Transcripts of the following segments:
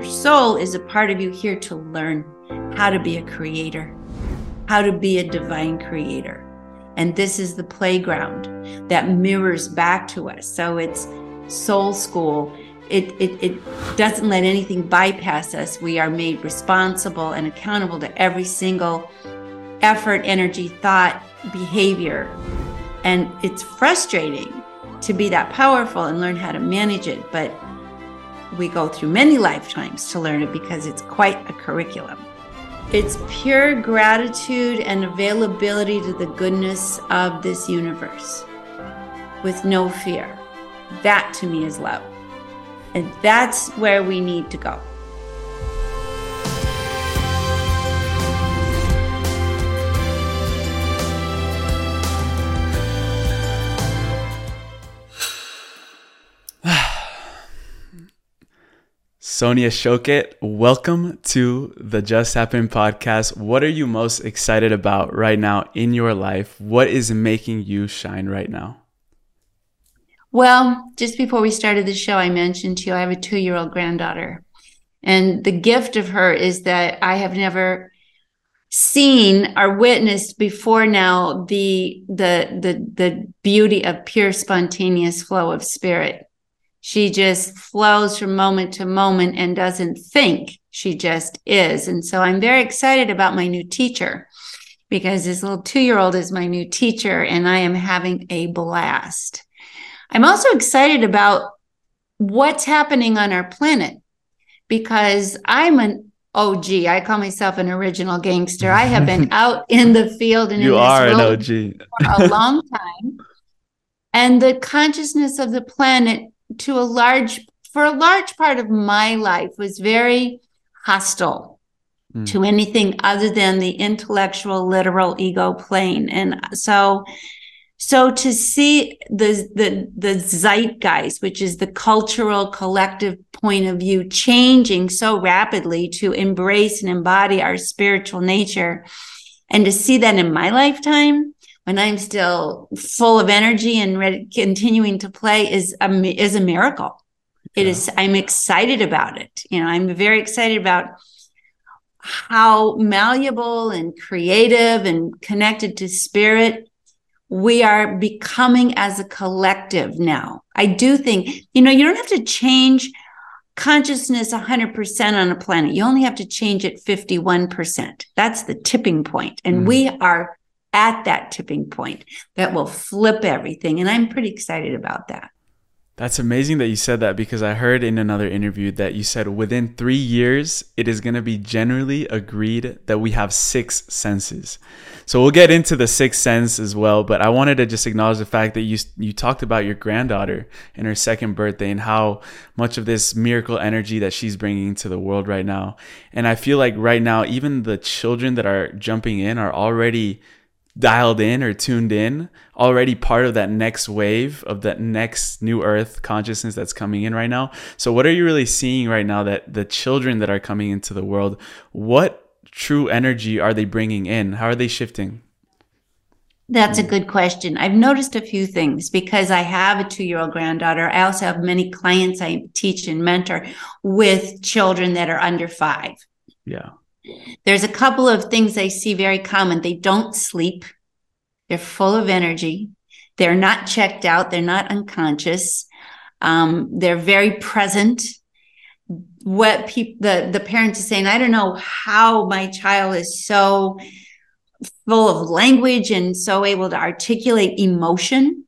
Your soul is a part of you here to learn how to be a creator, how to be a divine creator. And this is the playground that mirrors back to us. So it's soul school. It, it, it doesn't let anything bypass us. We are made responsible and accountable to every single effort, energy, thought, behavior. And it's frustrating to be that powerful and learn how to manage it. But we go through many lifetimes to learn it because it's quite a curriculum. It's pure gratitude and availability to the goodness of this universe with no fear. That to me is love. And that's where we need to go. Sonia Choquette, welcome to the Just Happen podcast. What are you most excited about right now in your life? What is making you shine right now? Well, just before we started the show, I mentioned to you I have a two year old granddaughter. And the gift of her is that I have never seen or witnessed before now the the the the beauty of pure spontaneous flow of spirit she just flows from moment to moment and doesn't think. She just is. And so I'm very excited about my new teacher because this little two year old is my new teacher and I am having a blast. I'm also excited about what's happening on our planet because I'm an OG. I call myself an original gangster. I have been out in the field and you are an OG for a long time. And the consciousness of the planet to a large for a large part of my life was very hostile mm. to anything other than the intellectual literal ego plane and so so to see the the the zeitgeist which is the cultural collective point of view changing so rapidly to embrace and embody our spiritual nature and to see that in my lifetime when I'm still full of energy and ready, continuing to play is a, is a miracle. Yeah. It is, I'm excited about it. You know, I'm very excited about how malleable and creative and connected to spirit we are becoming as a collective now. I do think, you know, you don't have to change consciousness 100% on a planet. You only have to change it 51%. That's the tipping point. And mm. we are at that tipping point that will flip everything. And I'm pretty excited about that. That's amazing that you said that because I heard in another interview that you said within three years, it is going to be generally agreed that we have six senses. So we'll get into the sixth sense as well. But I wanted to just acknowledge the fact that you you talked about your granddaughter and her second birthday and how much of this miracle energy that she's bringing to the world right now. And I feel like right now, even the children that are jumping in are already dialed in or tuned in, already part of that next wave of that next new earth consciousness that's coming in right now. So what are you really seeing right now that the children that are coming into the world, what true energy are they bringing in? How are they shifting? That's a good question. I've noticed a few things because I have a two year old granddaughter. I also have many clients I teach and mentor with children that are under five. Yeah. There's a couple of things I see very common. They don't sleep. They're full of energy. They're not checked out. They're not unconscious. Um, they're very present. What the, the parents are saying, I don't know how my child is so full of language and so able to articulate emotion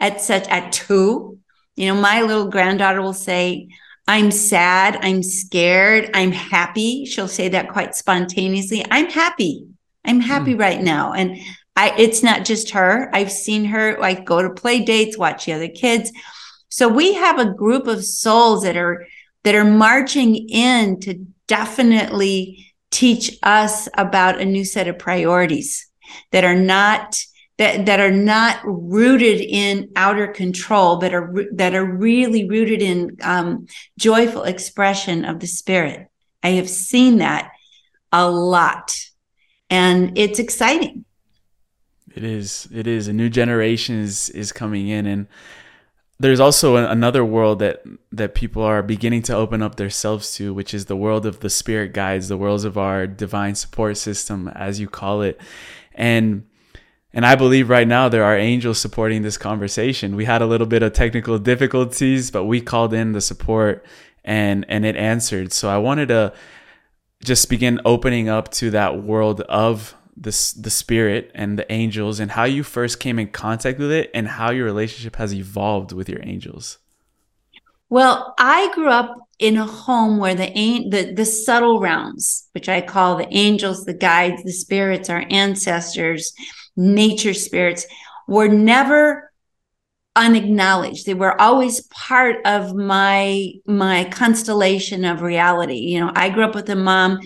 at such, at two. You know, my little granddaughter will say, I'm sad. I'm scared. I'm happy. She'll say that quite spontaneously. I'm happy. I'm happy mm. right now. And I, it's not just her. I've seen her like go to play dates, watch the other kids. So we have a group of souls that are, that are marching in to definitely teach us about a new set of priorities that are not that that are not rooted in outer control, but are that are really rooted in um, joyful expression of the spirit. I have seen that a lot, and it's exciting. It is. It is. A new generation is is coming in, and there's also another world that that people are beginning to open up themselves to, which is the world of the spirit guides, the worlds of our divine support system, as you call it, and and I believe right now there are angels supporting this conversation. We had a little bit of technical difficulties, but we called in the support and and it answered. So I wanted to just begin opening up to that world of the, the spirit and the angels and how you first came in contact with it and how your relationship has evolved with your angels. Well, I grew up in a home where the the the subtle realms, which I call the angels, the guides, the spirits, our ancestors, nature spirits, were never unacknowledged. They were always part of my my constellation of reality. You know, I grew up with a mom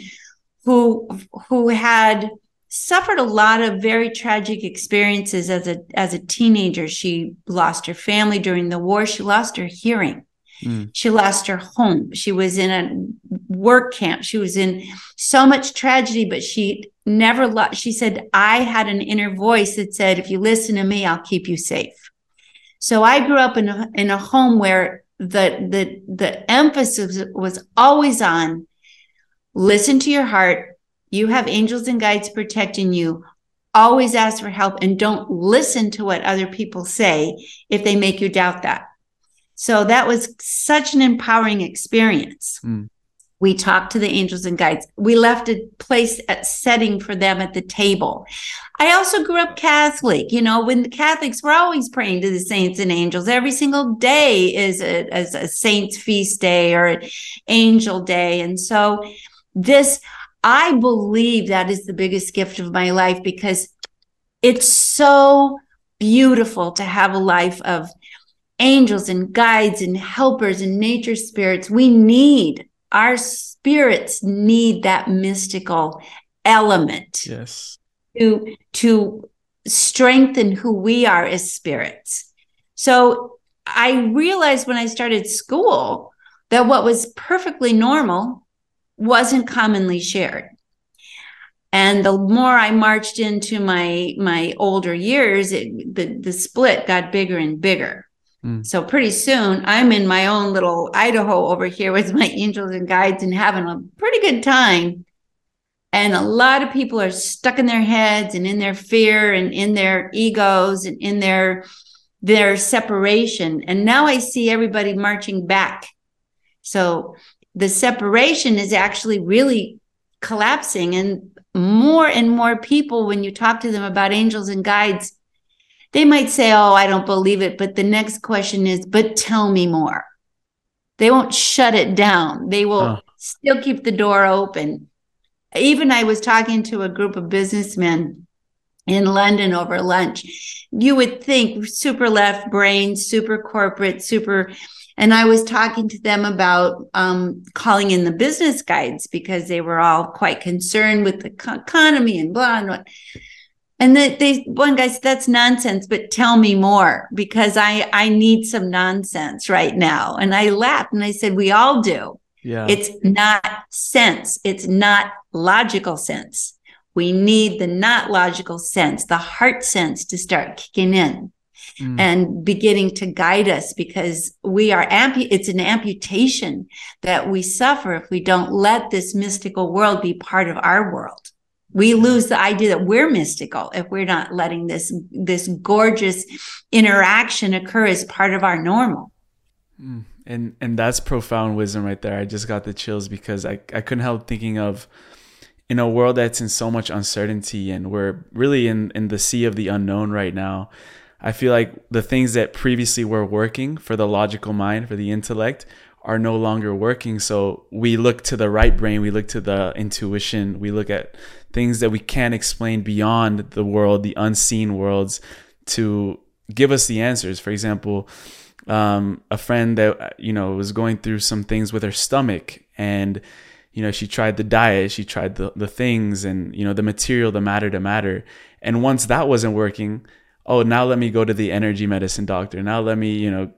who who had suffered a lot of very tragic experiences as a as a teenager. She lost her family during the war. She lost her hearing. Mm. She lost her home. She was in a work camp. She was in so much tragedy, but she never lost. She said, I had an inner voice that said, if you listen to me, I'll keep you safe. So I grew up in a, in a home where the, the, the emphasis was always on listen to your heart, you have angels and guides protecting you. Always ask for help and don't listen to what other people say if they make you doubt that. So that was such an empowering experience. Mm. We talked to the angels and guides. We left a place at setting for them at the table. I also grew up Catholic. You know, when the Catholics were always praying to the saints and angels. Every single day is a, is a saint's feast day or an angel day. And so this I believe that is the biggest gift of my life because it's so beautiful to have a life of angels and guides and helpers and nature spirits. We need our spirits need that mystical element. Yes. To to strengthen who we are as spirits. So I realized when I started school that what was perfectly normal wasn't commonly shared. And the more I marched into my my older years, it, the the split got bigger and bigger. Mm. So pretty soon, I'm in my own little Idaho over here with my angels and guides and having a pretty good time. And a lot of people are stuck in their heads and in their fear and in their egos and in their their separation. And now I see everybody marching back. So the separation is actually really collapsing and more and more people when you talk to them about angels and guides they might say oh i don't believe it but the next question is but tell me more. They won't shut it down. They will still keep the door open. Even i was talking to a group of businessmen in london over lunch. You would think super left brain super corporate super and I was talking to them about um, calling in the business guides because they were all quite concerned with the economy and blah and what. And that they one guy said, "That's nonsense." But tell me more because I I need some nonsense right now. And I laughed and I said, "We all do. Yeah. It's not sense. It's not logical sense. We need the not logical sense, the heart sense, to start kicking in." mm. and beginning to guide us because we are ampu- it's an amputation that we suffer if we don't let this mystical world be part of our world we lose the idea that we're mystical if we're not letting this this gorgeous interaction occur as part of our normal mm. and and that's profound wisdom right there i just got the chills because i, I couldn't help thinking of in a world that's in so much uncertainty and we're really in in the sea of the unknown right now I feel like the things that previously were working for the logical mind, for the intellect, are no longer working. So we look to the right brain, we look to the intuition, we look at things that we can't explain beyond the world, the unseen worlds, to give us the answers. For example, um, a friend that you know was going through some things with her stomach, and you know she tried the diet, she tried the the things, and you know the material, the matter to matter, and once that wasn't working oh now let me go to the energy medicine doctor now let me you know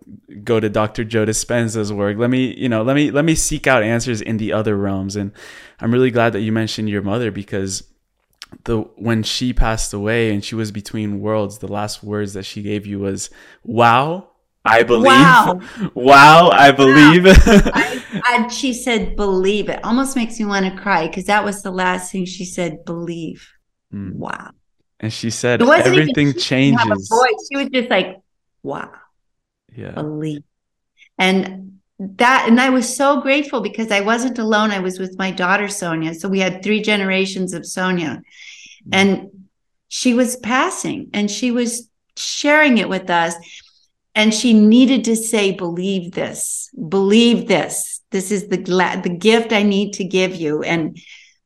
go to dr joe dispenza's work let me you know let me let me seek out answers in the other realms and i'm really glad that you mentioned your mother because the when she passed away and she was between worlds the last words that she gave you was wow I believe. Wow. wow, I believe. I, I, she said, believe it. Almost makes me want to cry because that was the last thing she said, believe. Mm. Wow. And she said, everything even, changes. She was just like, wow. Yeah. Believe. And that, and I was so grateful because I wasn't alone. I was with my daughter, Sonia. So we had three generations of Sonia. Mm. And she was passing and she was sharing it with us and she needed to say believe this believe this this is the the gift i need to give you and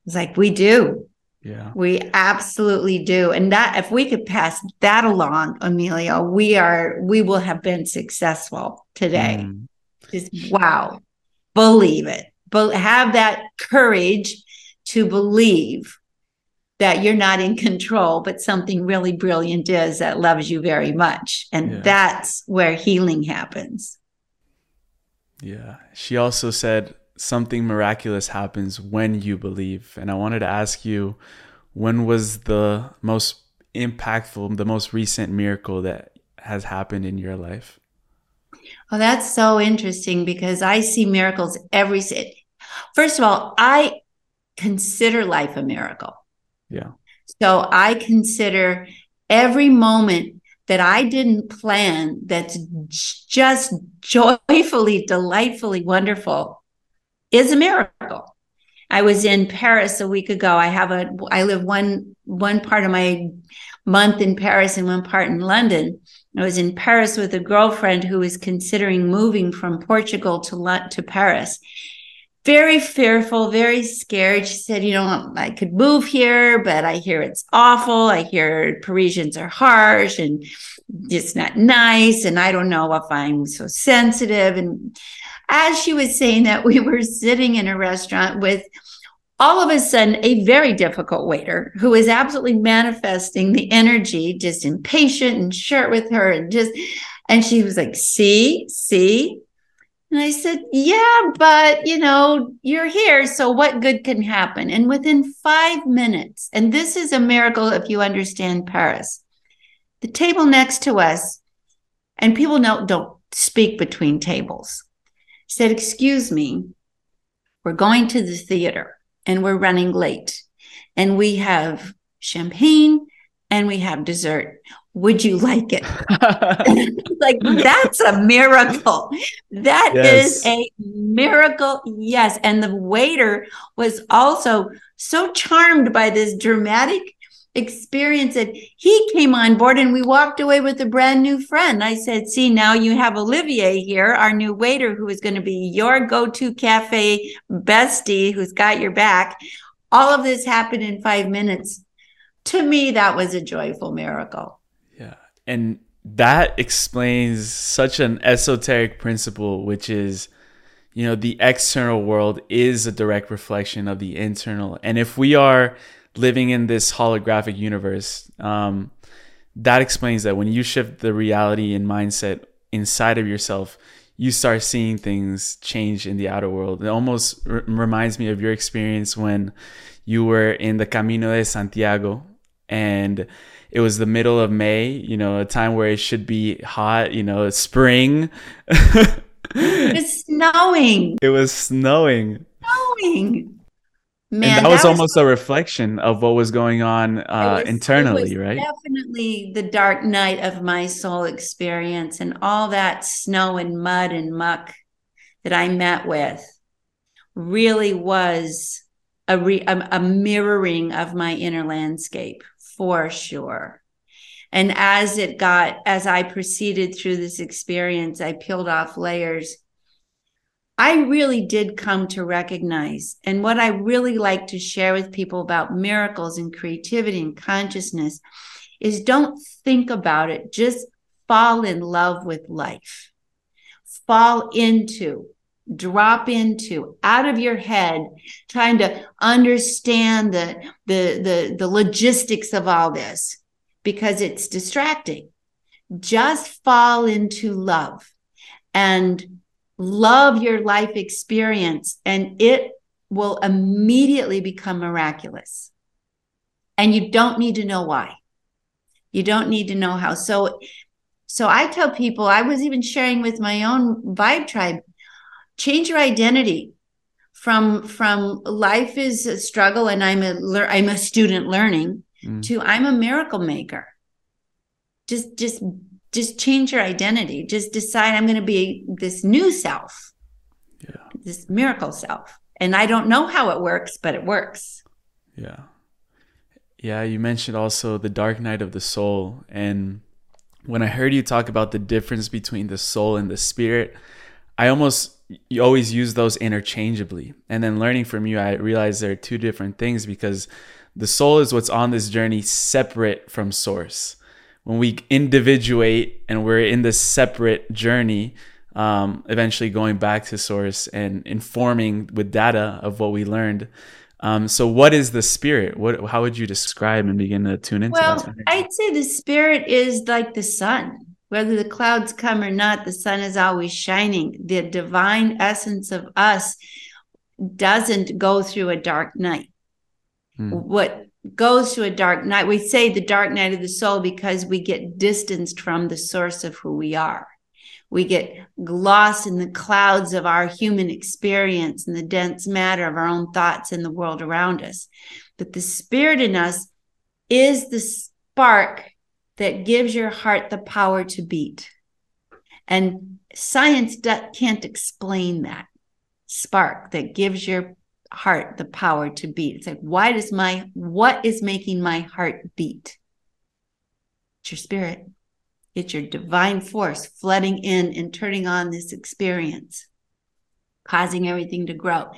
it's like we do yeah we absolutely do and that if we could pass that along emilio we are we will have been successful today mm. just wow believe it but have that courage to believe that you're not in control, but something really brilliant is that loves you very much. And yeah. that's where healing happens. Yeah. She also said something miraculous happens when you believe. And I wanted to ask you when was the most impactful, the most recent miracle that has happened in your life? Well, that's so interesting because I see miracles every First of all, I consider life a miracle. Yeah. So I consider every moment that I didn't plan that's just joyfully, delightfully wonderful is a miracle. I was in Paris a week ago. I have a I live one one part of my month in Paris and one part in London. I was in Paris with a girlfriend who was considering moving from Portugal to to Paris very fearful, very scared. She said, You know, I could move here, but I hear it's awful. I hear Parisians are harsh and it's not nice. And I don't know if I'm so sensitive. And as she was saying that, we were sitting in a restaurant with all of a sudden a very difficult waiter who is absolutely manifesting the energy, just impatient and short with her and just, and she was like, See, see, and I said, Yeah, but you know, you're here. So what good can happen? And within five minutes, and this is a miracle if you understand Paris, the table next to us, and people don't, don't speak between tables, said, Excuse me, we're going to the theater and we're running late. And we have champagne and we have dessert would you like it? like that's a miracle. That yes. is a miracle. Yes. And the waiter was also so charmed by this dramatic experience that he came on board and we walked away with a brand new friend. I said, see, now you have Olivier here, our new waiter, who is going to be your go-to cafe bestie who's got your back. All of this happened in five minutes. To me, that was a joyful miracle. Yeah. And that explains such an esoteric principle, which is, you know, the external world is a direct reflection of the internal. And if we are living in this holographic universe, um, that explains that when you shift the reality and mindset inside of yourself, you start seeing things change in the outer world. It almost r- reminds me of your experience when you were in the Camino de Santiago and it was the middle of May, you know, a time where it should be hot, you know, spring. it's snowing. It was snowing. Snowing. Man, and that, that was, was, almost a reflection of what was going on uh, was, internally, right? Definitely the dark night of my soul experience and all that snow and mud and muck that I met with really was a, re- a, a mirroring of my inner landscape for sure. And as it got, as I proceeded through this experience, I peeled off layers. I really did come to recognize, and what I really like to share with people about miracles and creativity and consciousness is don't think about it, just fall in love with life. Fall into drop into out of your head trying to understand the the the, the logistics of all this because it's distracting. Just fall into love and love your life experience and it will immediately become miraculous. And you don't need to know why. You don't need to know how. So So I tell people, I was even sharing with my own vibe tribe, change your identity from from life is a struggle and I'm a I'm a student learning mm. to I'm a miracle maker. Just just just change your identity. Just decide I'm going to be this new self. Yeah. This miracle self. And I don't know how it works, but it works. Yeah. Yeah, you mentioned also the dark night of the soul and when I heard you talk about the difference between the soul and the spirit, I almost you always use those interchangeably. And then learning from you, I realized there are two different things because the soul is what's on this journey separate from source. When we individuate and we're in this separate journey, um, eventually going back to source and informing with data of what we learned, um, so, what is the spirit? What? How would you describe and begin to tune into? Well, that? I'd say the spirit is like the sun. Whether the clouds come or not, the sun is always shining. The divine essence of us doesn't go through a dark night. Hmm. What goes through a dark night, we say the dark night of the soul because we get distanced from the source of who we are. We get lost in the clouds of our human experience and the dense matter of our own thoughts and the world around us. But the spirit in us is the spark that gives your heart the power to beat. And science can't explain that spark that gives your heart the power to beat. It's like, why does my, what is making my heart beat? It's your spirit. It's your divine force flooding in and turning on this experience, causing everything to grow.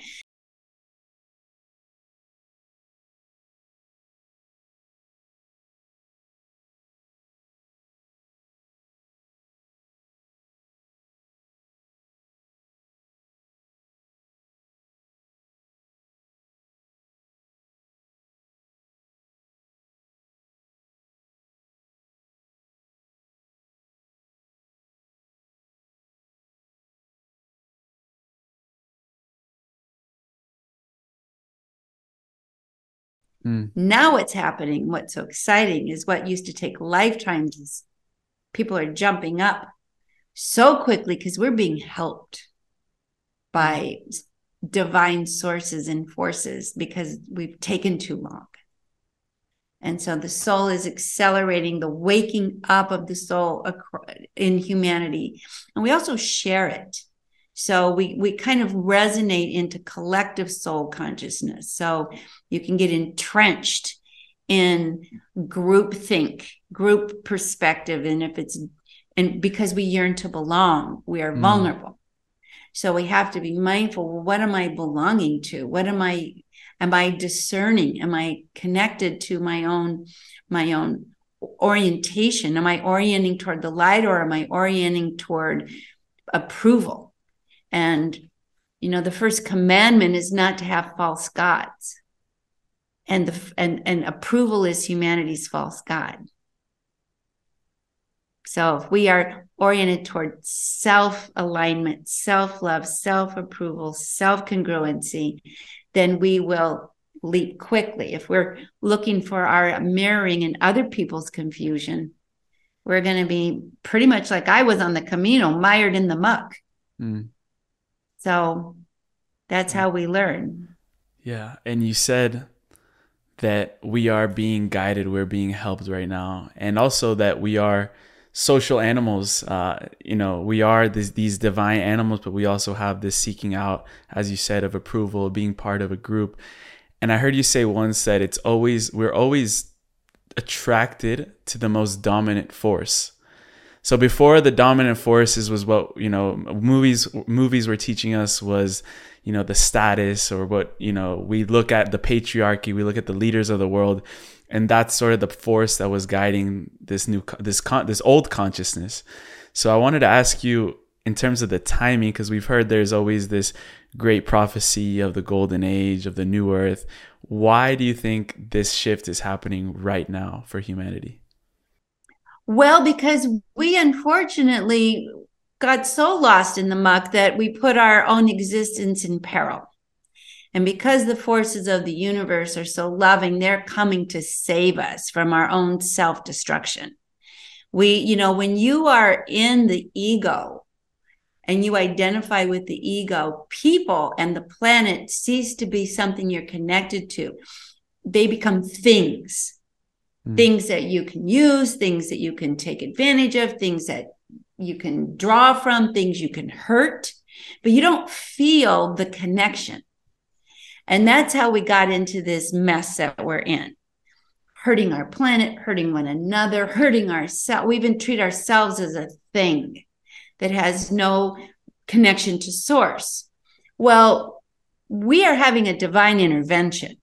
Mm. Now, what's happening, what's so exciting is what used to take lifetimes. People are jumping up so quickly because we're being helped by divine sources and forces because we've taken too long. And so the soul is accelerating the waking up of the soul in humanity. And we also share it. So we we kind of resonate into collective soul consciousness. So you can get entrenched in group think, group perspective, and if it's and because we yearn to belong, we are mm. vulnerable. So we have to be mindful. Well, what am I belonging to? What am I? Am I discerning? Am I connected to my own my own orientation? Am I orienting toward the light or am I orienting toward approval? And, you know, the first commandment is not to have false gods. And the and, and approval is humanity's false God. So if we are oriented toward self alignment, self love, self approval, self congruency, then we will leap quickly. If we're looking for our mirroring in other people's confusion, we're going to be pretty much like I was on the Camino, mired in the muck. Mm. So that's how we learn. Yeah. And you said that we are being guided, we're being helped right now. And also that we are social animals. Uh, you know, we are this, these divine animals, but we also have this seeking out, as you said, of approval, being part of a group. And I heard you say once that it's always, we're always attracted to the most dominant force. So before the dominant forces was what you know movies movies were teaching us was you know the status or what you know we look at the patriarchy we look at the leaders of the world. And that's sort of the force that was guiding this new this con- this old consciousness. So i wanted to ask you in terms of the timing because we've heard there's always this great prophecy of the golden age of the new earth. Why do you think this shift is happening right now for humanity well, because we unfortunately got so lost in the muck that we put our own existence in peril. And because the forces of the universe are so loving, they're coming to save us from our own self destruction. We, you know, when you are in the ego and you identify with the ego, people and the planet cease to be something you're connected to. They become things, mm. things that you can use, things that you can take advantage of, things that you can draw from, things you can hurt, but you don't feel the connection. And that's how we got into this mess that we're in hurting our planet, hurting one another, hurting ourselves. We even treat ourselves as a thing that has no connection to source. Well, we are having a divine intervention.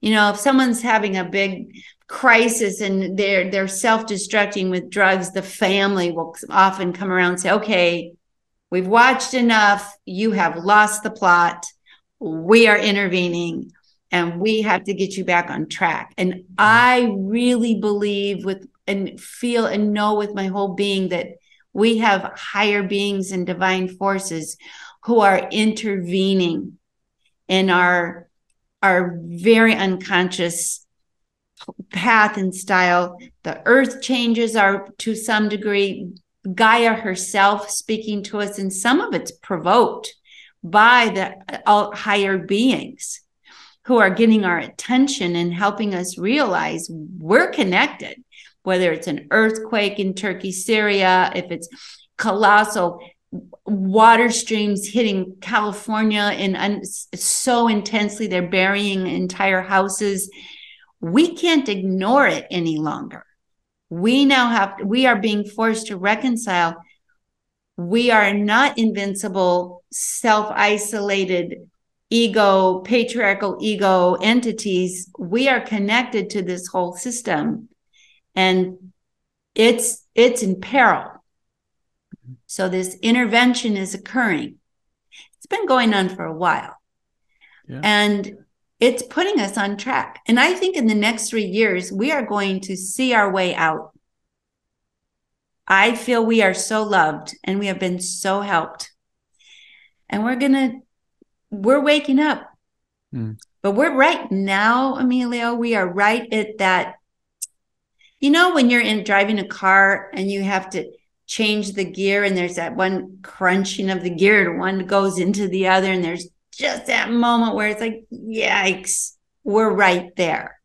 You know, if someone's having a big crisis and they're they're self-destructing with drugs, the family will often come around and say, "Okay, we've watched enough. You have lost the plot. We are intervening and we have to get you back on track." And I really believe with and feel and know with my whole being that we have higher beings and divine forces who are intervening in our our very unconscious path and style the earth changes are to some degree gaia herself speaking to us and some of it's provoked by the higher beings who are getting our attention and helping us realize we're connected whether it's an earthquake in Turkey, Syria, if it's colossal water streams hitting California and so intensely they're burying entire houses. We can't ignore it any longer. We now have, we are being forced to reconcile. We are not invincible, self isolated, ego, patriarchal ego entities. We are connected to this whole system and it's it's in peril so this intervention is occurring it's been going on for a while yeah. and it's putting us on track. And i think in the next three years we are going to see our way out. I feel we are so loved and we have been so helped. And we're gonna we're waking up. Mm. but we're right now emilio we are right at that you know, when you're in driving a car and you have to change the gear and there's that one crunching of the gear, and one goes into the other, and there's just that moment where it's like, yikes, we're right there,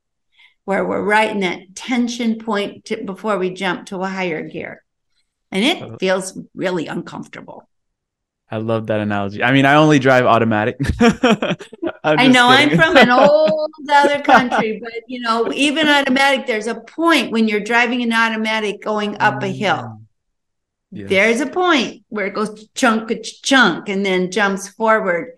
where we're right in that tension point to, before we jump to a higher gear. And it uh, feels really uncomfortable. I love that analogy. I mean, I only drive automatic. i know kidding. I'm from an old other country, but you know, even automatic, there's a point when you're driving an automatic going up a hill. Mm. Yes. There's a point where it goes chunk chunk and then jumps forward.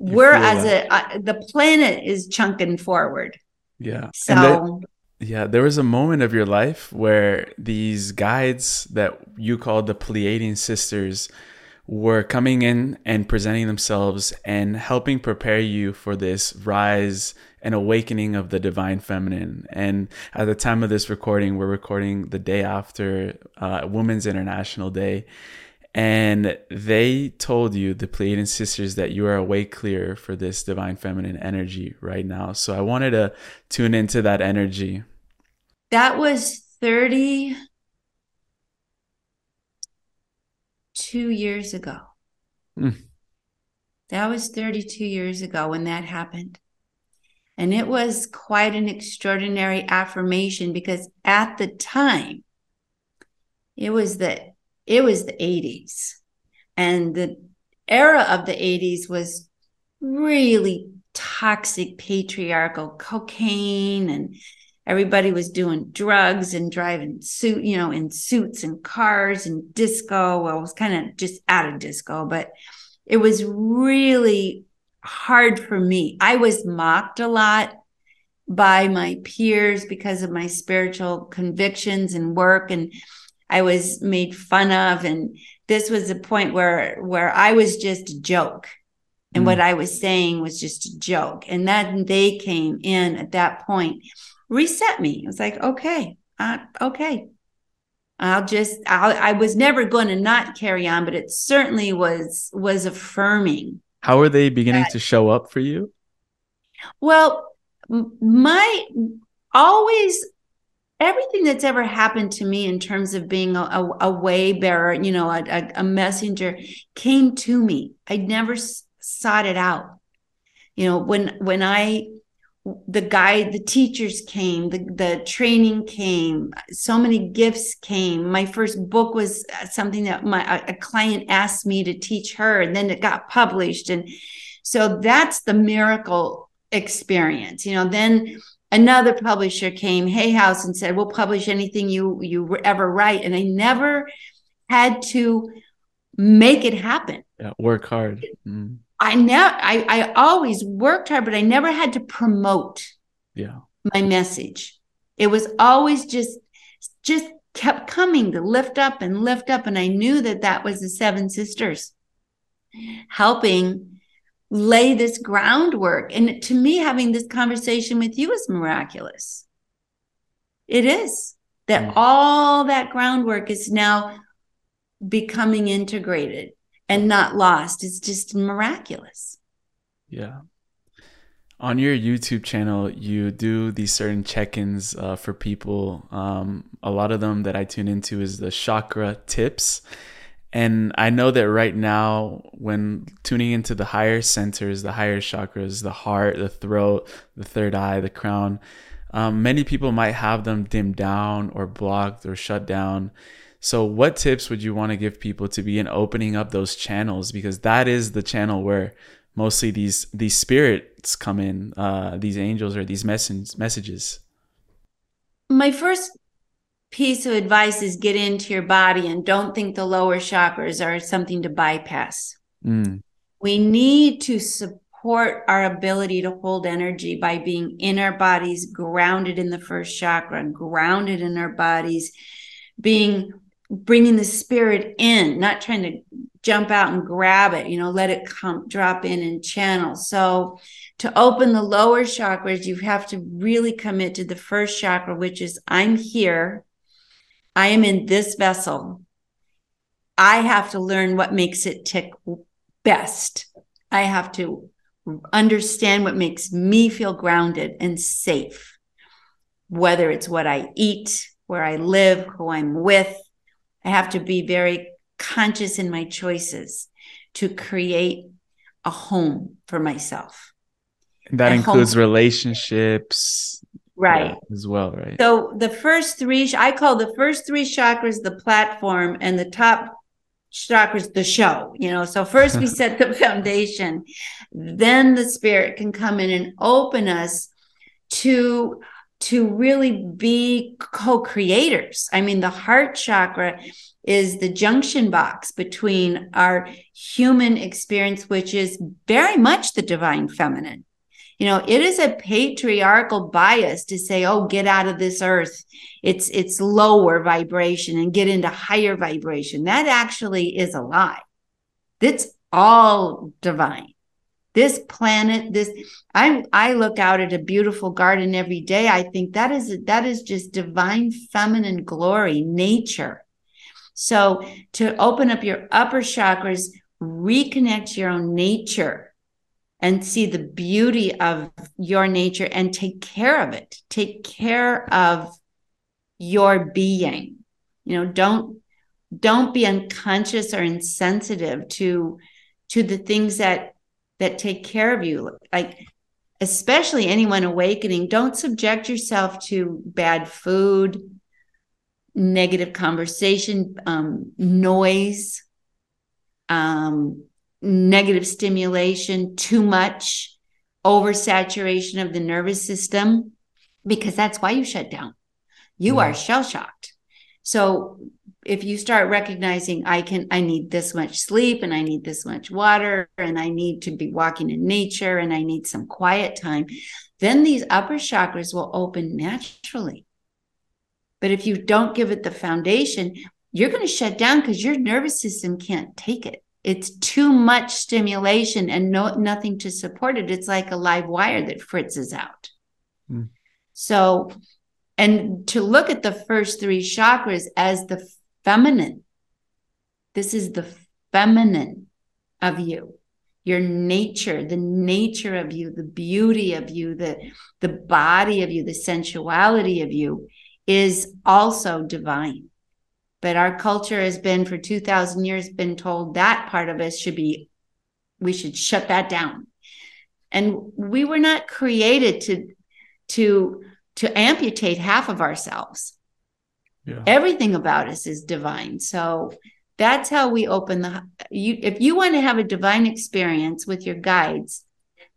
You We're as a uh, the planet is chunking forward. Yeah. So yeah, there was a moment of your life where these guides that you called the Pleiadian sisters were coming in and presenting themselves and helping prepare you for this rise and awakening of the divine feminine. And at the time of this recording, we're recording the day after uh, Women's International Day. And they told you, the Pleiadian sisters, that you are away clear for this divine feminine energy right now. So I wanted to tune into that energy. That was 30 32 years ago. Mm. That was 32 years ago when that happened. And it was quite an extraordinary affirmation because at the time, it was the it was the 80s. And the era of the 80s was really toxic patriarchal cocaine and everybody was doing drugs and driving suit, you know, in suits and cars and disco. Well, it was kind of just out of disco, but it was really hard for me. I was mocked a lot by my peers because of my spiritual convictions and work and I was made fun of and this was a point where where I was just a joke and mm. what I was saying was just a joke and then they came in at that point reset me. It was like, okay, uh, okay. I'll just I'll, I was never going to not carry on, but it certainly was was affirming. How are they beginning that, to show up for you? Well, my always everything that's ever happened to me in terms of being a, a, a way bearer, you know, a, a, messenger came to me. I never sought it out. You know, when when I the guide, the teachers came, the, the training came, so many gifts came. My first book was uh, something that my a client asked me to teach her, and then it got published. And so that's the miracle experience. You know, then another publisher came hay house and said we'll publish anything you you ever write. And i never had to make it happen. Yeah work hard. Mm. i never I, I always worked hard but i never had to promote yeah. my message. It was always just just kept coming to lift up and lift up and i knew that that was the seven sisters helping lay this groundwork. And to me, having this conversation with you is miraculous. It is that mm. all that groundwork is now becoming integrated and not lost. It's just miraculous. Yeah. On your YouTube channel, you do these certain check ins uh, for people. Um, a lot of them that I tune into is the chakra tips. And I know that right now, when tuning into the higher centers, the higher chakras, the heart, the throat, the third eye, the crown, um, many people might have them dimmed down or blocked or shut down. So, what tips would you want to give people to be in opening up those channels? Because that is the channel where mostly these these spirits come in, uh, these angels or these message, messages. My first piece of advice is get into your body and don't think the lower chakras are something to bypass. Mm. We need to support our ability to hold energy by being in our bodies, grounded in the first chakra, grounded in our bodies, being bringing the spirit in, not trying to jump out and grab it, you know, let it come drop in and channel. So to open the lower chakras, you have to really commit to the first chakra, which is I'm here I am in this vessel. I have to learn what makes it tick best. I have to understand what makes me feel grounded and safe, whether it's what I eat, where I live, who I'm with. I have to be very conscious in my choices to create a home for myself. That a includes home. relationships, right. yeah, as well right. So the first three i call the first three chakras the platform and the top chakras the show you know? So first we set the foundation. Then the spirit can come in and open us to to really be co-creators. I mean the heart chakra is the junction box between our human experience which is very much the divine feminine you know it is a patriarchal bias to say oh get out of this earth. It's it's lower vibration and get into higher vibration. That actually is a lie. That's all divine. This planet this i i look out at a beautiful garden every day. I think that is that is just divine feminine glory nature. So to open up your upper chakras reconnect your own nature and see the beauty of your nature and take care of it. Take care of your being. You know, don't don't be unconscious or insensitive to to the things that that take care of you. Like especially anyone awakening, don't subject yourself to bad food, negative conversation, um, noise, um, negative stimulation, too much, oversaturation of the nervous system, because that's why you shut down. You yeah. are mm-hmm. shell shocked. So if you start recognizing I can I need this much sleep and I need this much water and I need to be walking in nature and I need some quiet time, then these upper chakras will open naturally. But if you don't give it the foundation, you're going to shut down because your nervous system can't take it it's too much stimulation and no nothing to support it it's like a live wire that fritzes out mm. so and to look at the first three chakras as the feminine this is the feminine of you your nature the nature of you the beauty of you the the body of you the sensuality of you is also divine. But our culture has been for 2000 years been told that part of us should be we should shut that down. And we were not created to to to amputate half of ourselves. Yeah. Everything about us is divine. So that's how we open the you if you want to have a divine experience with your guides,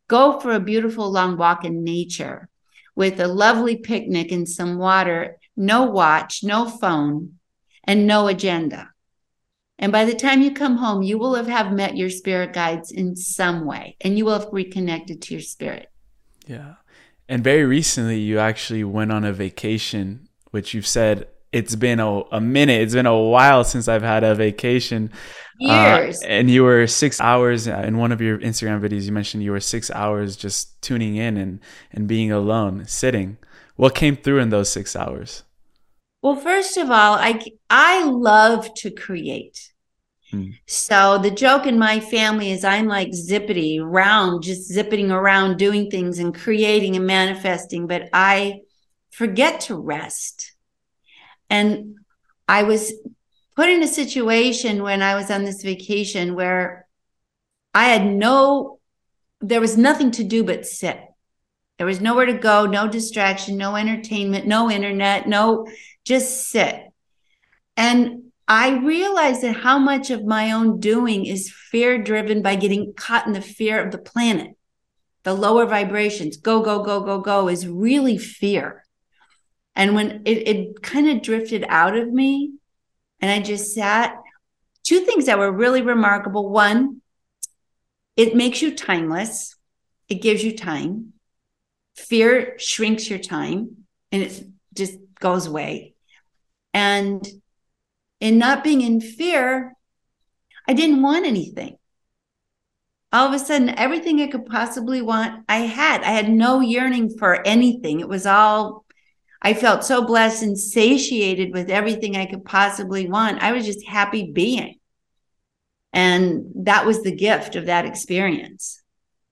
go for a beautiful long walk in nature with a lovely picnic and some water, no watch, no phone, and no agenda. And by the time you come home, you will have, have met your spirit guides in some way and you will have reconnected to your spirit. Yeah. And very recently, you actually went on a vacation, which you've said it's been a, a minute. It's been a while since I've had a vacation. Uh, Years. Uh, and you were six hours in one of your Instagram videos. You mentioned you were six hours just tuning in and, and being alone, sitting. What came through in those six hours? Well, first of all, I I love to create. Hmm. So the joke in my family is I'm like zippity round, just zipping around, doing things and creating and manifesting, but I forget to rest. And I was put in a situation when I was on this vacation where I had no, there was nothing to do but sit. There was nowhere to go, no distraction, no entertainment, no internet, no just sit. And I realized that how much of my own doing is fear driven by getting caught in the fear of the planet. The lower vibrations, go, go, go, go, go, is really fear. And when it, it kind of drifted out of me, and I just sat, two things that were really remarkable. One, it makes you timeless, it gives you time. Fear shrinks your time and it just goes away. And in not being in fear, I didn't want anything. All of a sudden, everything I could possibly want, I had. I had no yearning for anything. It was all, I felt so blessed and satiated with everything I could possibly want. I was just happy being. And that was the gift of that experience.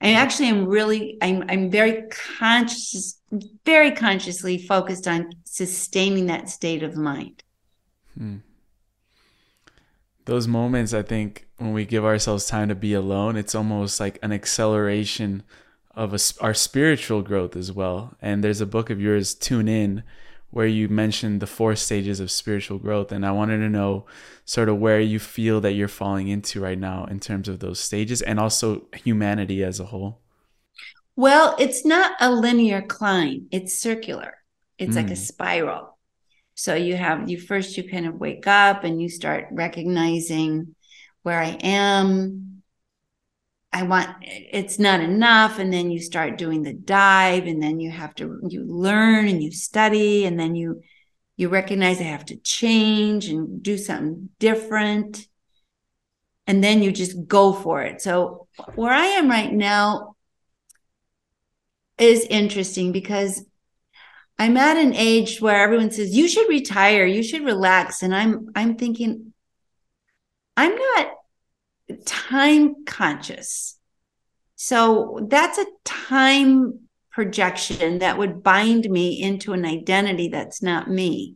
I actually am really, I'm, I'm very conscious, very consciously focused on sustaining that state of mind. Hmm. Those moments, I think, when we give ourselves time to be alone, it's almost like an acceleration of a, our spiritual growth as well. And there's a book of yours, Tune In, where you mentioned the four stages of spiritual growth. And I wanted to know sort of where you feel that you're falling into right now in terms of those stages and also humanity as a whole. Well, it's not a linear climb, it's circular, it's mm. like a hmm. spiral. So you have, you first, you kind of wake up and you start recognizing where I am, I want it's not enough. And then you start doing the dive, and then you have to you learn and you study, and then you you recognize I have to change and do something different. And then you just go for it. So where I am right now is interesting because I'm at an age where everyone says you should retire, you should relax and I'm I'm thinking I'm not time conscious. So that's a time projection that would bind me into an identity that's not me.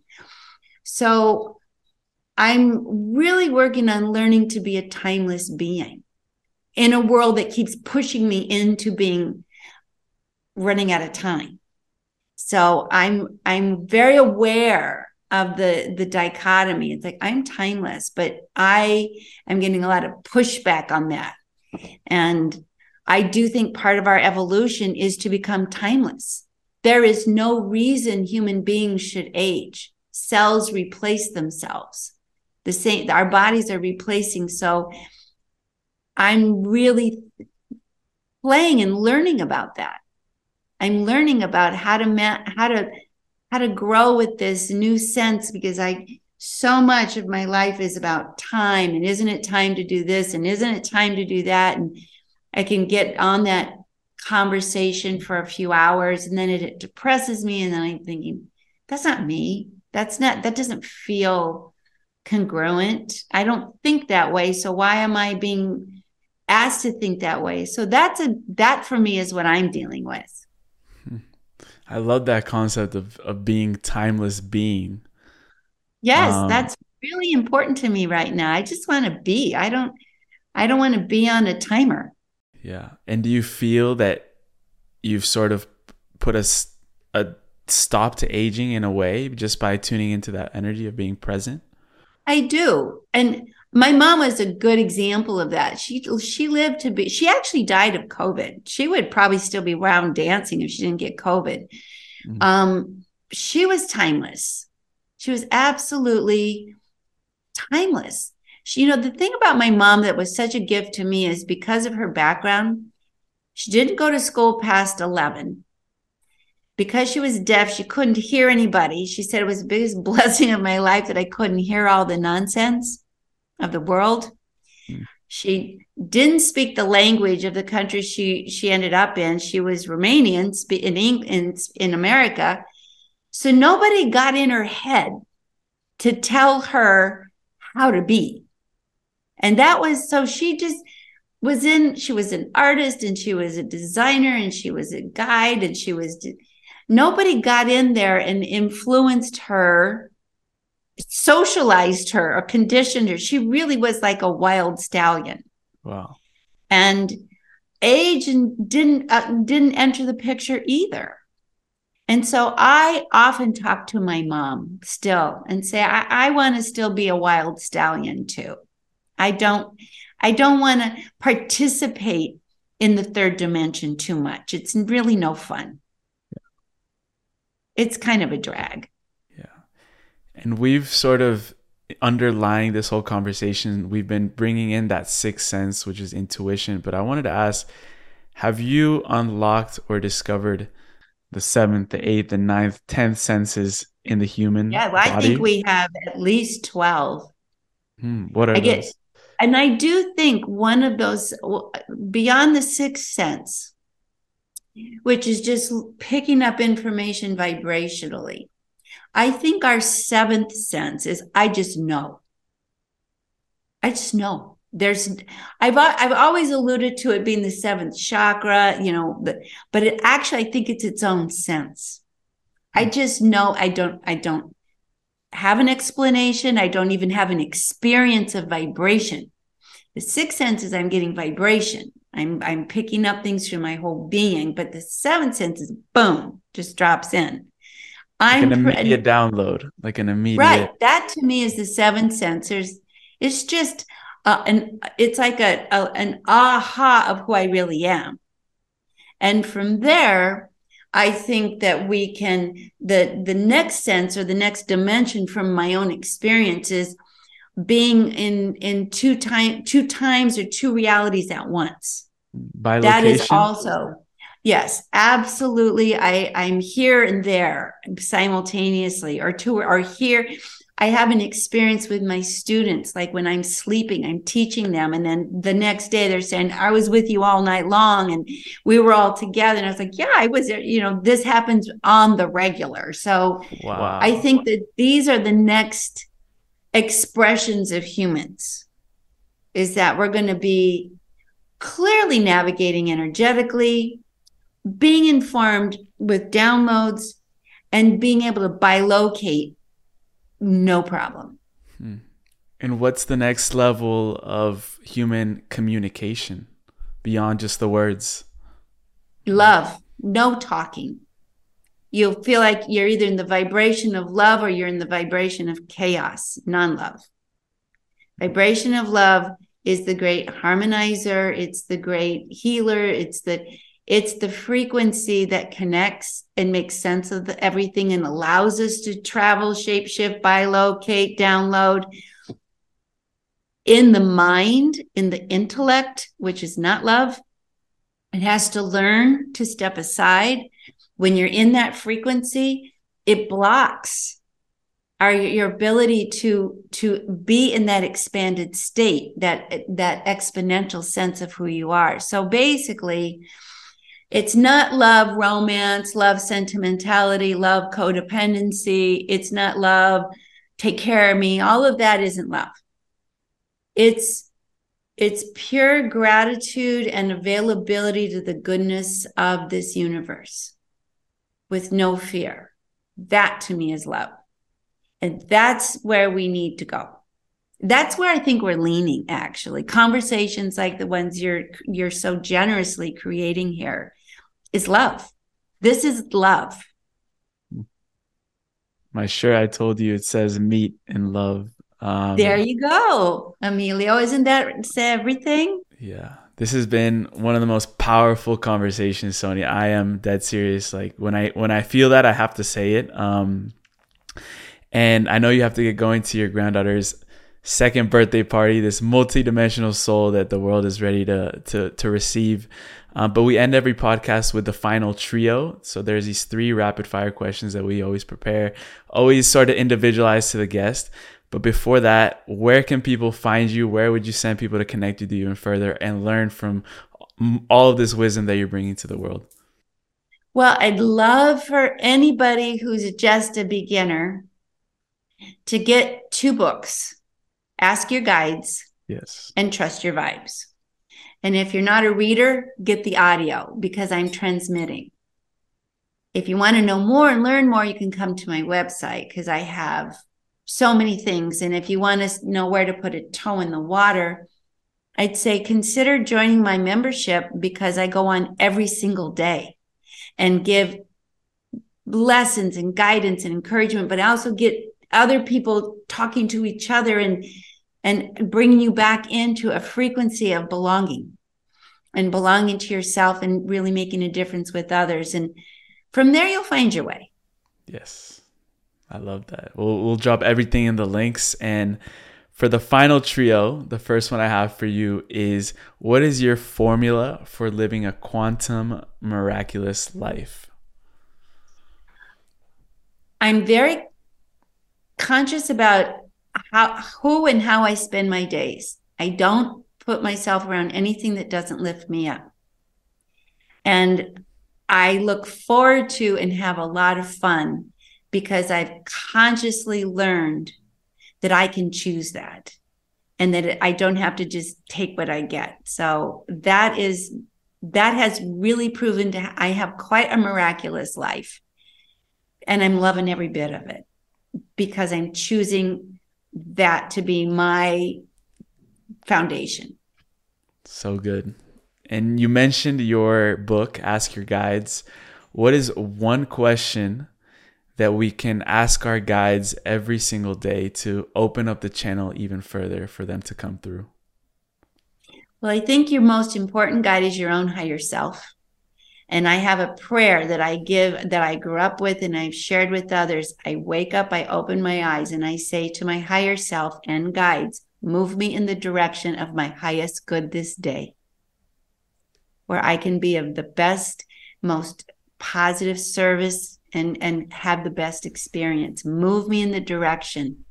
So I'm really working on learning to be a timeless being in a world that keeps pushing me into being running out of time. So I'm I'm very aware of the the dichotomy. It's like I'm timeless, but I am getting a lot of pushback on that. And I do think part of our evolution is to become timeless. There is no reason human beings should age. Cells replace themselves. The same our bodies are replacing so I'm really playing and learning about that. I'm learning about how to ma- how to how to grow with this new sense because I so much of my life is about time and isn't it time to do this and isn't it time to do that? And I can get on that conversation for a few hours and then it, it depresses me and then I'm thinking that's not me. That's not that doesn't feel congruent. I don't think that way. So why am I being asked to think that way? So that's a that for me is what I'm dealing with I love that concept of, of being timeless being. Yes, um, that's really important to me right now. I just want to be. I don't I don't want to be on a timer. Yeah. And do you feel that you've sort of put a, a stop to aging in a way just by tuning into that energy of being present? I do. And my mom was a good example of that. She she lived to be she actually died of COVID. She would probably still be around dancing if she didn't get COVID. Mm-hmm. Um, she was timeless. She was absolutely timeless. She, you know, the thing about my mom that was such a gift to me is because of her background, she didn't go to school past 11 because she was deaf, she couldn't hear anybody. She said it was the biggest blessing of my life that I couldn't hear all the nonsense of the world. Mm. She didn't speak the language of the country she she ended up in. She was Romanian in in in America, so nobody got in her head to tell her how to be, and that was so she just was in. She was an artist and she was a designer and she was a guide and she was nobody got in there and influenced her socialized her or conditioned her. She really was like a wild stallion. Wow. And age didn't uh, didn't enter the picture either. And so i often talk to my mom still and say i, I want to still be a wild stallion too. I don't i don't want to participate in the third dimension too much. It's really no fun. It's kind of a drag. And we've sort of underlying this whole conversation, we've been bringing in that sixth sense, which is intuition. But I wanted to ask have you unlocked or discovered the seventh, the eighth, the ninth, tenth senses in the human? Yeah, well, I think we have at least 12. Hmm, what are I those? Get, and I do think one of those, beyond the sixth sense, which is just picking up information vibrationally. I think our seventh sense is I just know. I just know. There's I've I've always alluded to it being the seventh chakra, you know, but but it actually I think it's its own sense. I just know I don't I don't have an explanation. I don't even have an experience of vibration. The sixth sense is I'm getting vibration. I'm I'm picking up things through my whole being, but the seventh sense is boom, just drops in. I'm like an immediate pre- download, like an immediate. Right. That to me is the seven sensors. It's just uh, an it's like a, a an aha of who I really am, and from there, I think that we can the the next sense or the next dimension from my own experiences being in in two time two times or two realities at once bilocation? that is also yes absolutely. I i'm here and there simultaneously or two or here. I have an experience with my students like when i'm sleeping i'm teaching them and then the next day they're saying i was with you all night long and we were all together and i was like yeah i was there you know this happens on the regular. So wow. i think that these are the next expressions of humans is that we're going to be clearly navigating energetically, being informed with downloads, and being able to bilocate no problem. Hmm. And what's the next level of human communication beyond just the words? Love, no talking you'll feel like you're either in the vibration of love or you're in the vibration of chaos, non love. Vibration of love is the great harmonizer, it's the great healer, it's the it's the frequency that connects and makes sense of the, everything and allows us to travel, shapeshift, bilocate, download in the mind, in the intellect, which is not love. It has to learn to step aside when you're in that frequency, it blocks our your ability to to be in that expanded state, that that exponential sense of who you are. So basically, it's not love romance, love sentimentality, love codependency. It's not love take care of me. All of that isn't love. It's it's pure gratitude and availability to the goodness of this universe with no fear. That to me is love. And that's where we need to go. That's where I think we're leaning actually. Conversations like the ones you're you're so generously creating here is love. This is love. My shirt I told you it says meet and love. Um, there you go, Emilio. Isn't that say everything? Yeah this has been one of the most powerful conversations sonia i am dead serious like when i when i feel that i have to say it um and i know you have to get going to your granddaughter's second birthday party this multi-dimensional soul that the world is ready to to to receive um, but we end every podcast with the final trio so there's these three rapid fire questions that we always prepare always sort of individualized to the guest but before that, where can people find you? Where would you send people to connect with you even further and learn from all of this wisdom that you're bringing to the world? Well, I'd love for anybody who's just a beginner to get two books Ask Your Guides. Yes. And Trust Your Vibes. And if you're not a reader, get the audio because I'm transmitting. If you want to know more and learn more, you can come to my website because I have so many things. And if you want to know where to put a toe in the water, I'd say consider joining my membership because I go on every single day and give lessons and guidance and encouragement, but I also get other people talking to each other and and bringing you back into a frequency of belonging and belonging to yourself and really making a difference with others. And from there, you'll find your way. Yes. I love that. We'll we'll drop everything in the links and for the final trio, the first one I have for you is what is your formula for living a quantum miraculous life? I'm very conscious about how who and how I spend my days. I don't put myself around anything that doesn't lift me up. And I look forward to and have a lot of fun because I've consciously learned that I can choose that and that I don't have to just take what I get. So that is that has really proven to I have quite a miraculous life. And I'm loving every bit of it because I'm choosing that to be my foundation. So good. And you mentioned your book, Ask Your Guides. What is one question that we can ask our guides every single day to open up the channel even further for them to come through? Well, I think your most important guide is your own higher self. And I have a prayer that I give that I grew up with and I've shared with others. I wake up, I open my eyes, and I say to my higher self and guides, move me in the direction of my highest good this day, where I can be of the best, most positive service and and have the best experience. Move me in the direction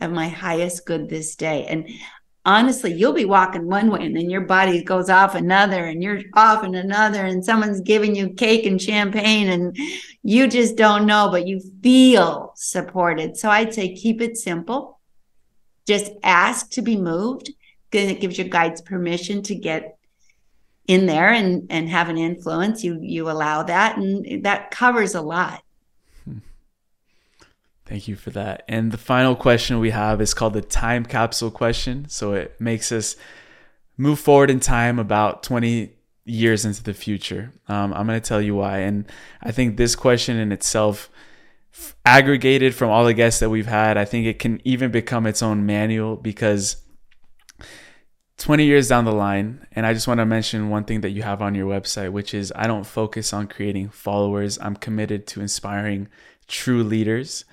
of my highest good this day. And honestly you'll be walking one way and then your body goes off another and you're off in another and someone's giving you cake and champagne and you just don't know but you feel supported. So i'd say keep it simple just ask to be moved because it gives your guides permission to get in there and and have an influence. You you allow that and that covers a lot. Thank you for that. And the final question we have is called the time capsule question. So it makes us move forward in time about 20 years into the future. Um, i'm going to tell you why. And i think this question in itself aggregated from all the guests that we've had i think it can even become its own manual because 20 years down the line, and I just want to mention one thing that you have on your website, which is I don't focus on creating followers. I'm committed to inspiring true leaders.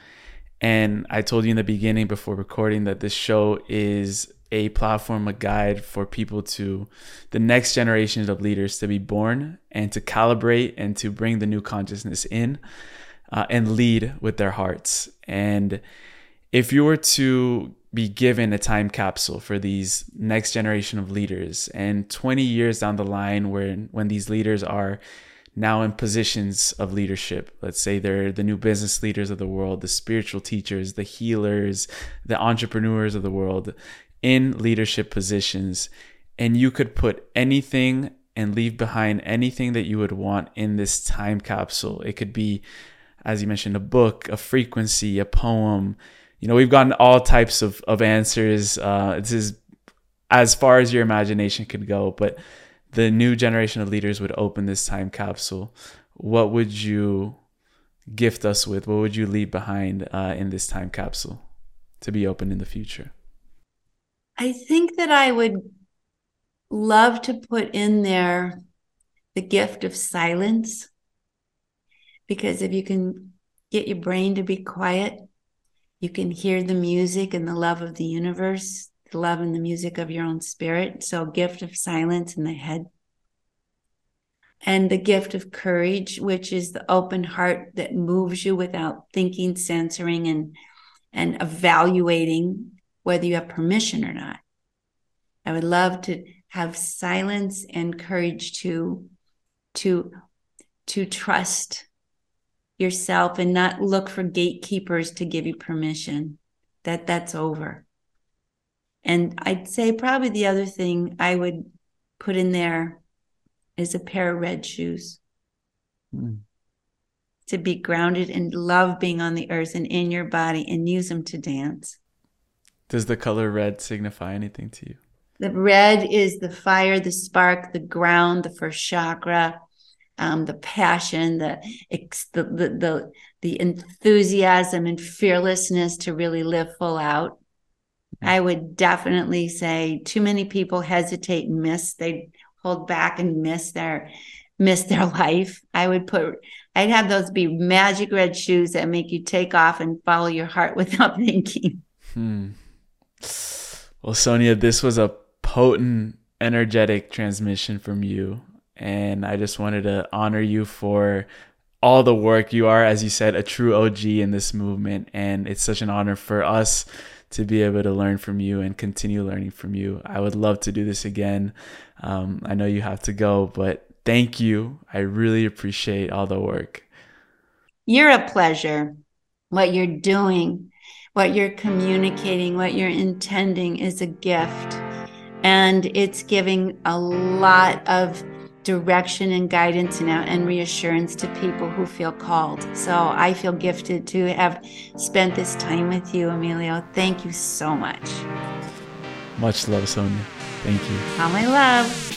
And I told you in the beginning before recording that this show is a platform, a guide for people to the next generations of leaders to be born and to calibrate and to bring the new consciousness in uh, and lead with their hearts. And if you were to be given a time capsule for these next generation of leaders and 20 years down the line when when these leaders are now in positions of leadership let's say they're the new business leaders of the world the spiritual teachers the healers the entrepreneurs of the world in leadership positions and you could put anything and leave behind anything that you would want in this time capsule, it could be, as you mentioned, a book, a frequency, a poem. You know, we've gotten all types of, of answers. Uh, this is as far as your imagination could go, but the new generation of leaders would open this time capsule. What would you gift us with? What would you leave behind uh, in this time capsule to be open in the future? I think that I would love to put in there the gift of silence. Because if you can get your brain to be quiet, you can hear the music and the love of the universe, the love and the music of your own spirit. So, gift of silence in the head. And the gift of courage, which is the open heart that moves you without thinking, censoring, and, and evaluating whether you have permission or not. I would love to have silence and courage to to to trust yourself and not look for gatekeepers to give you permission that that's over. And i'd say probably the other thing i would put in there is a pair of red shoes. Mm. to be grounded and love being on the earth and in your body and use them to dance. Does the color red signify anything to you? The red is the fire, the spark, the ground, the first chakra, um, the passion, the, the the the the enthusiasm and fearlessness to really live full out. I would definitely say too many people hesitate and miss. They hold back and miss their miss their life. I would put I'd have those be magic red shoes that make you take off and follow your heart without thinking. Hmm. Well, Sonia, this was a potent, energetic transmission from you. And I just wanted to honor you for all the work. You are, as you said, a true OG in this movement. And it's such an honor for us to be able to learn from you and continue learning from you. I would love to do this again. Um, I know you have to go, but thank you. I really appreciate all the work. You're a pleasure. What you're doing, what you're communicating, what you're intending is a gift and it's giving a lot of direction and guidance and, and reassurance to people who feel called. So I feel gifted to have spent this time with you, Emilio. Thank you so much. Much love, Sonia. Thank you. All my love.